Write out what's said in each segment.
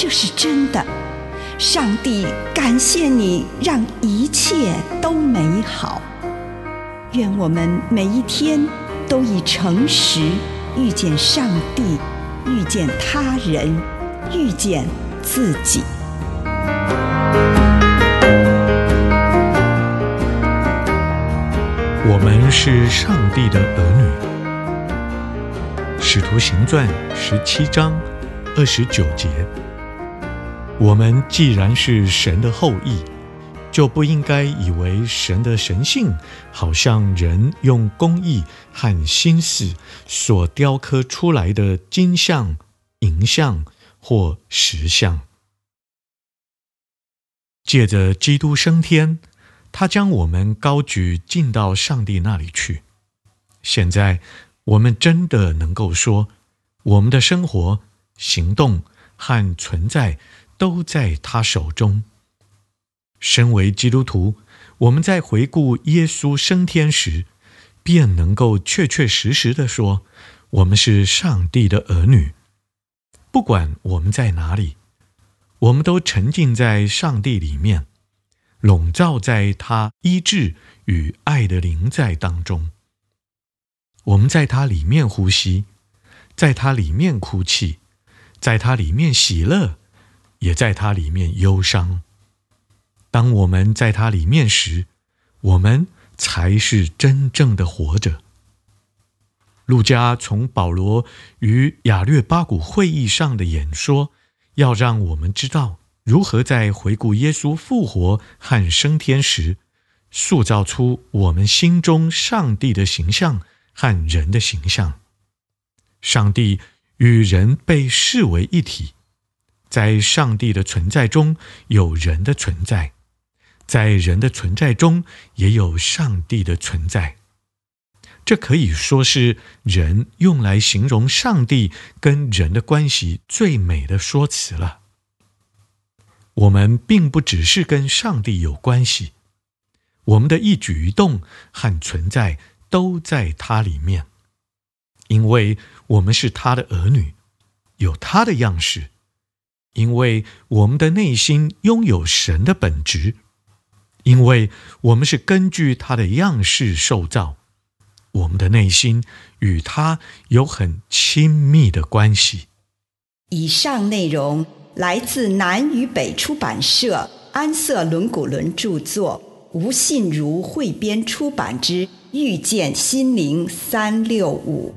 这是真的。上帝感谢你，让一切都美好。愿我们每一天都以诚实遇见上帝，遇见他人，遇见自己。我们是上帝的儿女，《使徒行传》十七章二十九节。我们既然是神的后裔，就不应该以为神的神性好像人用工艺和心思所雕刻出来的金像、银像或石像。借着基督升天。他将我们高举进到上帝那里去。现在，我们真的能够说，我们的生活、行动和存在都在他手中。身为基督徒，我们在回顾耶稣升天时，便能够确确实实地说，我们是上帝的儿女。不管我们在哪里，我们都沉浸在上帝里面。笼罩在他医治与爱的灵在当中，我们在他里面呼吸，在他里面哭泣，在他里面喜乐，也在他里面忧伤。当我们在他里面时，我们才是真正的活着。路加从保罗与亚略巴谷会议上的演说，要让我们知道。如何在回顾耶稣复活和升天时，塑造出我们心中上帝的形象和人的形象？上帝与人被视为一体，在上帝的存在中有人的存在，在人的存在中也有上帝的存在。这可以说是人用来形容上帝跟人的关系最美的说辞了。我们并不只是跟上帝有关系，我们的一举一动和存在都在他里面，因为我们是他的儿女，有他的样式，因为我们的内心拥有神的本质，因为我们是根据他的样式受造，我们的内心与他有很亲密的关系。以上内容。来自南与北出版社安瑟伦古伦著作，吴信如汇编出版之《遇见心灵三六五》。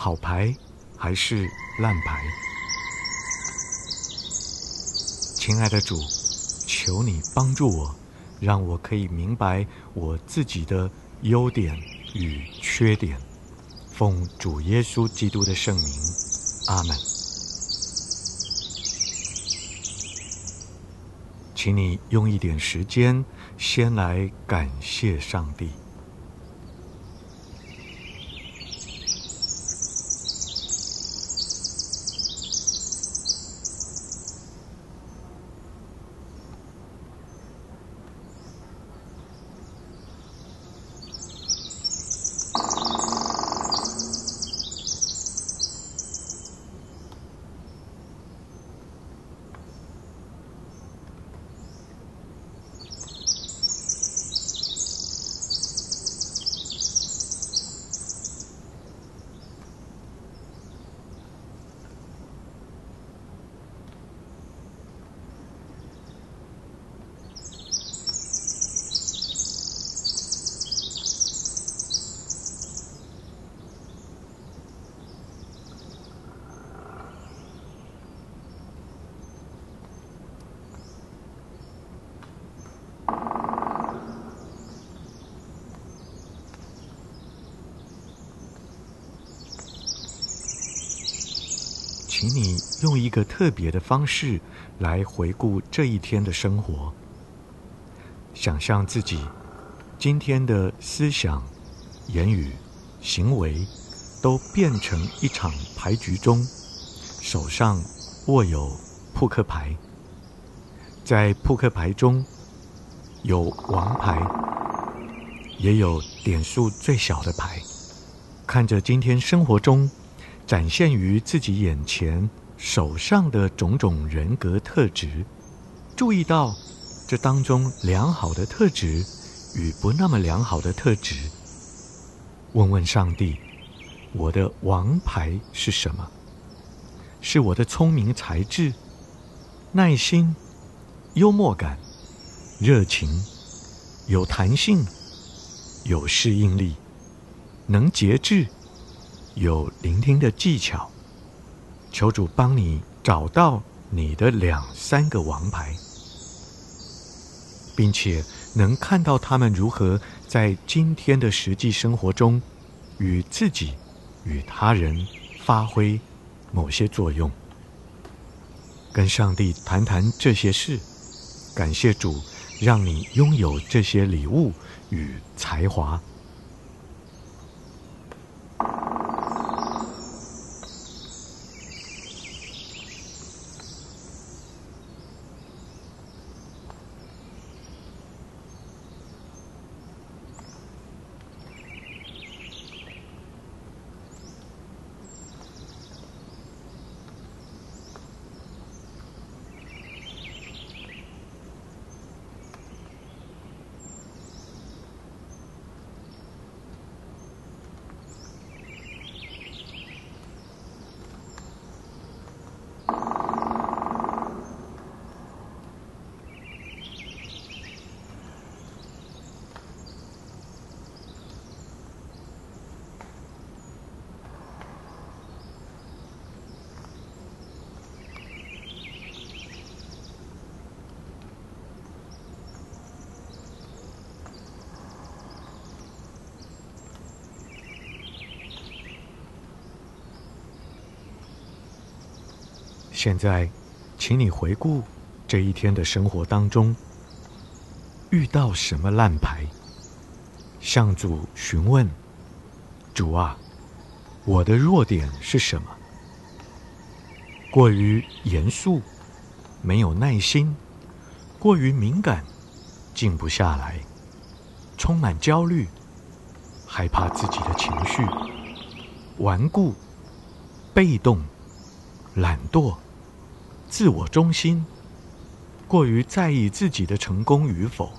好牌还是烂牌？亲爱的主，求你帮助我，让我可以明白我自己的优点与缺点。奉主耶稣基督的圣名，阿门。请你用一点时间，先来感谢上帝。请你用一个特别的方式来回顾这一天的生活，想象自己今天的思想、言语、行为都变成一场牌局中，手上握有扑克牌，在扑克牌中有王牌，也有点数最小的牌，看着今天生活中。展现于自己眼前手上的种种人格特质，注意到这当中良好的特质与不那么良好的特质。问问上帝，我的王牌是什么？是我的聪明才智、耐心、幽默感、热情、有弹性、有适应力、能节制。有聆听的技巧，求主帮你找到你的两三个王牌，并且能看到他们如何在今天的实际生活中与自己、与他人发挥某些作用。跟上帝谈谈这些事，感谢主让你拥有这些礼物与才华。现在，请你回顾这一天的生活当中，遇到什么烂牌，向主询问：“主啊，我的弱点是什么？过于严肃，没有耐心；过于敏感，静不下来；充满焦虑，害怕自己的情绪；顽固，被动，懒惰。”自我中心，过于在意自己的成功与否。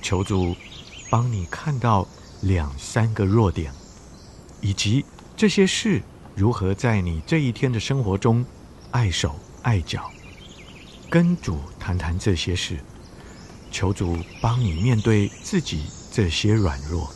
求主帮你看到两三个弱点，以及这些事如何在你这一天的生活中碍手碍脚。跟主谈谈这些事，求主帮你面对自己这些软弱。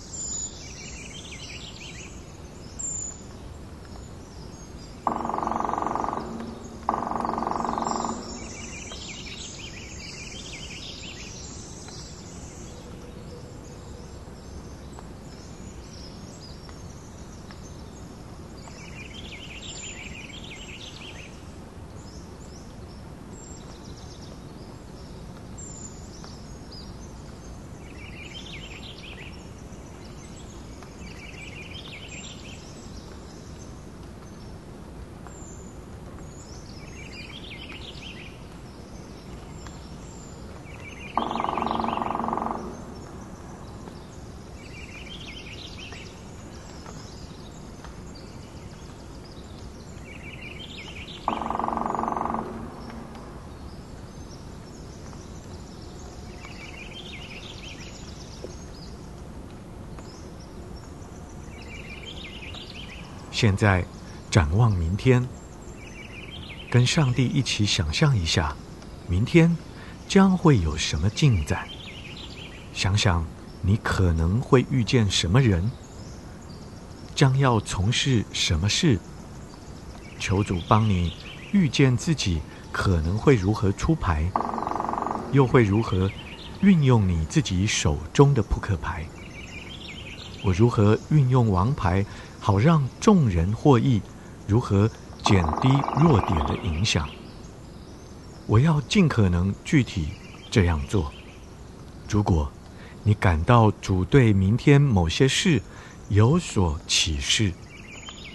现在展望明天，跟上帝一起想象一下，明天将会有什么进展？想想你可能会遇见什么人，将要从事什么事。求主帮你预见自己可能会如何出牌，又会如何运用你自己手中的扑克牌。我如何运用王牌，好让众人获益？如何减低弱点的影响？我要尽可能具体这样做。如果你感到主对明天某些事有所启示、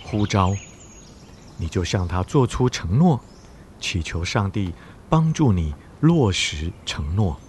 呼召，你就向他做出承诺，祈求上帝帮助你落实承诺。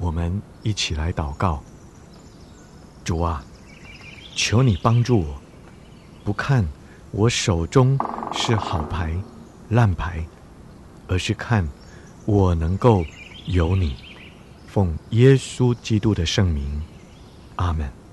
我我们一起来祷告。主啊，求你帮助我，不看我手中是好牌、烂牌，而是看我能够有你。奉耶稣基督的圣名，阿门。